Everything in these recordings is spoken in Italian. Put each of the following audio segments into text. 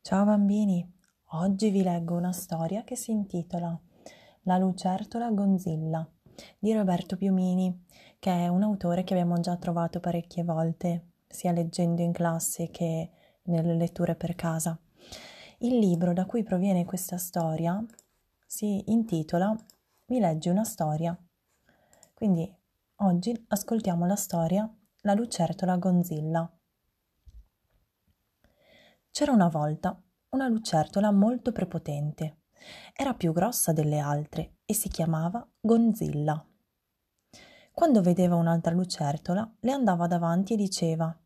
Ciao bambini, oggi vi leggo una storia che si intitola La lucertola Gonzilla di Roberto Piumini, che è un autore che abbiamo già trovato parecchie volte, sia leggendo in classe che nelle letture per casa. Il libro da cui proviene questa storia si intitola Mi leggi una storia. Quindi oggi ascoltiamo la storia La lucertola Gonzilla. C'era una volta una lucertola molto prepotente. Era più grossa delle altre e si chiamava Gonzilla. Quando vedeva un'altra lucertola, le andava davanti e diceva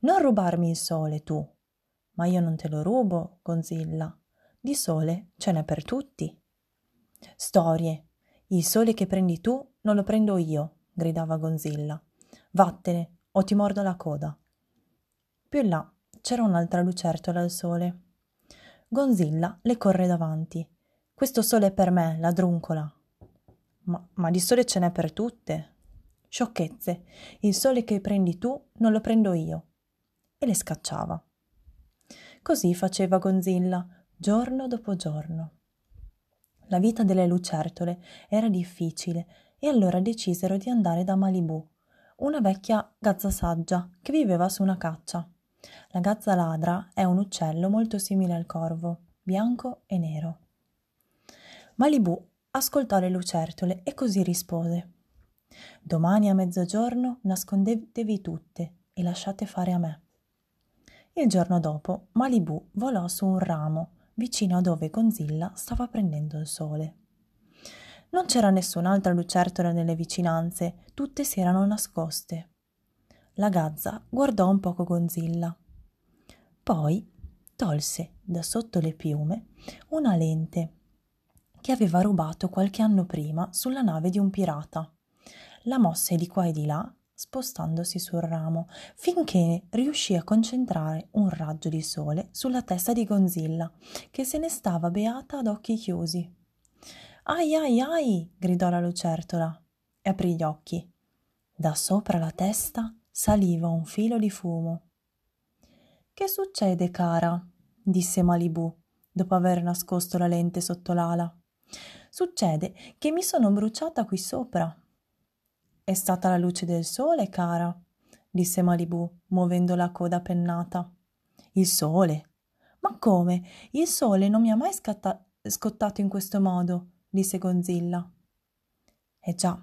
Non rubarmi il sole tu. Ma io non te lo rubo, Gonzilla. Di sole ce n'è per tutti. Storie. Il sole che prendi tu non lo prendo io, gridava Gonzilla. Vattene, o ti mordo la coda. Più in là c'era un'altra lucertola al sole. Gonzilla le corre davanti. Questo sole è per me, ladruncola. Ma, ma di sole ce n'è per tutte. Sciocchezze, il sole che prendi tu non lo prendo io. E le scacciava. Così faceva Gonzilla, giorno dopo giorno. La vita delle lucertole era difficile e allora decisero di andare da Malibù, una vecchia gazza saggia che viveva su una caccia. La gazza ladra è un uccello molto simile al corvo, bianco e nero. Malibù ascoltò le lucertole e così rispose Domani a mezzogiorno nascondetevi tutte e lasciate fare a me. Il giorno dopo Malibù volò su un ramo vicino a dove Gonzilla stava prendendo il sole. Non c'era nessun'altra lucertola nelle vicinanze, tutte si erano nascoste. La gazza guardò un poco Gonzilla. Poi tolse da sotto le piume una lente che aveva rubato qualche anno prima sulla nave di un pirata. La mosse di qua e di là, spostandosi sul ramo, finché riuscì a concentrare un raggio di sole sulla testa di Gonzilla, che se ne stava beata ad occhi chiusi. Ai ai ai! gridò la lucertola e aprì gli occhi. Da sopra la testa saliva un filo di fumo. Che succede, cara? disse Malibù, dopo aver nascosto la lente sotto l'ala. Succede che mi sono bruciata qui sopra. È stata la luce del sole, cara, disse Malibù, muovendo la coda pennata. Il sole? Ma come? Il sole non mi ha mai scatta- scottato in questo modo, disse Gonzilla. Eh già,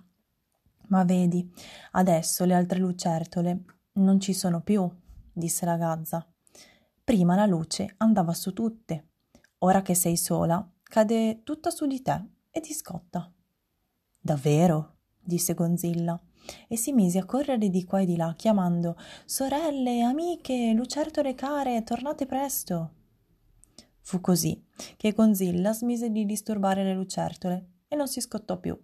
ma vedi, adesso le altre lucertole non ci sono più, disse la gazza. Prima la luce andava su tutte. Ora che sei sola, cade tutta su di te e ti scotta. Davvero? disse Gonzilla e si mise a correre di qua e di là, chiamando Sorelle, amiche, lucertole care, tornate presto. Fu così che Gonzilla smise di disturbare le lucertole e non si scottò più.